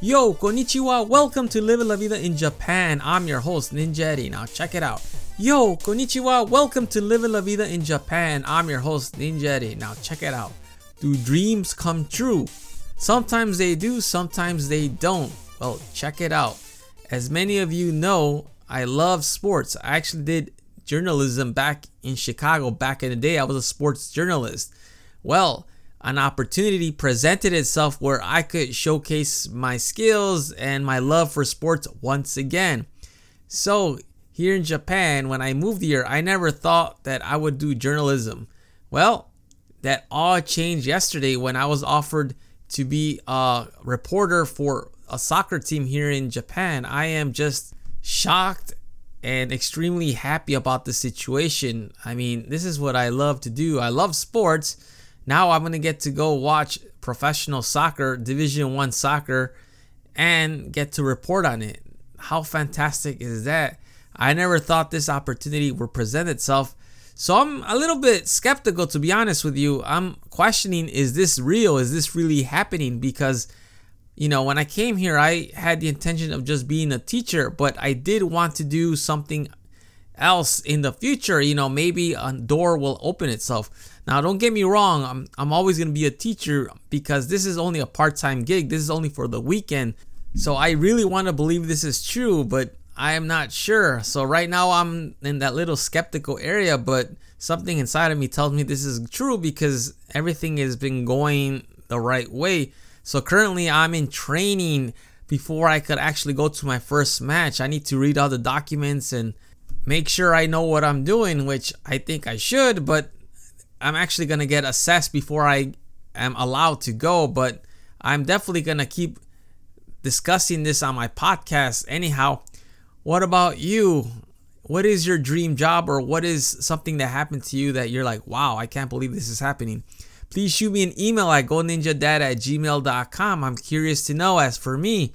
Yo, konnichiwa, welcome to Live La Vida in Japan. I'm your host, Ninja Eddie. Now check it out. Yo, konnichiwa, welcome to Live La Vida in Japan. I'm your host, Ninja Eddie. Now check it out. Do dreams come true? Sometimes they do, sometimes they don't. Well, check it out. As many of you know, I love sports. I actually did journalism back in Chicago back in the day. I was a sports journalist. Well, an opportunity presented itself where I could showcase my skills and my love for sports once again. So, here in Japan, when I moved here, I never thought that I would do journalism. Well, that all changed yesterday when I was offered to be a reporter for a soccer team here in Japan. I am just shocked and extremely happy about the situation. I mean, this is what I love to do. I love sports now I'm gonna get to go watch professional soccer, Division One soccer, and get to report on it. How fantastic is that? I never thought this opportunity would present itself. So I'm a little bit skeptical to be honest with you. I'm questioning is this real? Is this really happening? Because you know, when I came here, I had the intention of just being a teacher, but I did want to do something else in the future. You know, maybe a door will open itself. Now, don't get me wrong, I'm, I'm always going to be a teacher because this is only a part time gig. This is only for the weekend. So I really want to believe this is true, but I am not sure. So right now I'm in that little skeptical area, but something inside of me tells me this is true because everything has been going the right way. So currently I'm in training before I could actually go to my first match. I need to read all the documents and make sure I know what I'm doing, which I think I should, but I'm actually gonna get assessed before I am allowed to go, but I'm definitely gonna keep discussing this on my podcast. Anyhow, what about you? What is your dream job, or what is something that happened to you that you're like, wow, I can't believe this is happening? Please shoot me an email at goninjadad at gmail.com. I'm curious to know. As for me,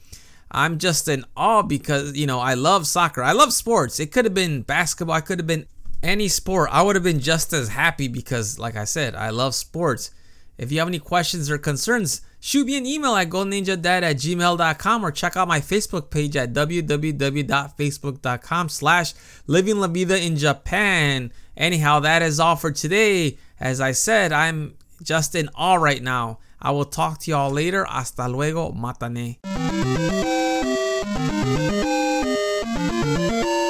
I'm just in awe because, you know, I love soccer. I love sports. It could have been basketball, I could have been any sport, I would have been just as happy because, like I said, I love sports. If you have any questions or concerns, shoot me an email at goninjadad at gmail.com or check out my Facebook page at www.facebook.com slash living la vida in Japan. Anyhow, that is all for today. As I said, I'm just in awe right now. I will talk to y'all later. Hasta luego. Matane. Thank you.